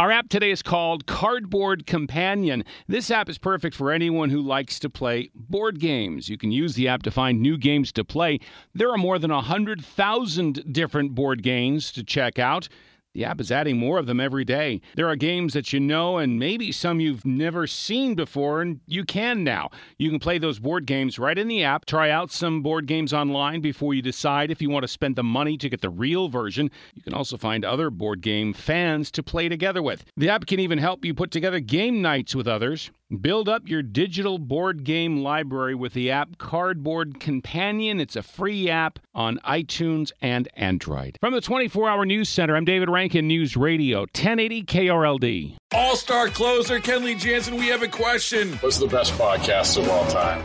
Our app today is called Cardboard Companion. This app is perfect for anyone who likes to play board games. You can use the app to find new games to play. There are more than 100,000 different board games to check out. The app is adding more of them every day. There are games that you know and maybe some you've never seen before, and you can now. You can play those board games right in the app. Try out some board games online before you decide if you want to spend the money to get the real version. You can also find other board game fans to play together with. The app can even help you put together game nights with others. Build up your digital board game library with the app Cardboard Companion. It's a free app on iTunes and Android. From the 24 Hour News Center, I'm David Rankin, News Radio, 1080 KRLD. All star closer, Kenley Jansen, we have a question. What's the best podcast of all time?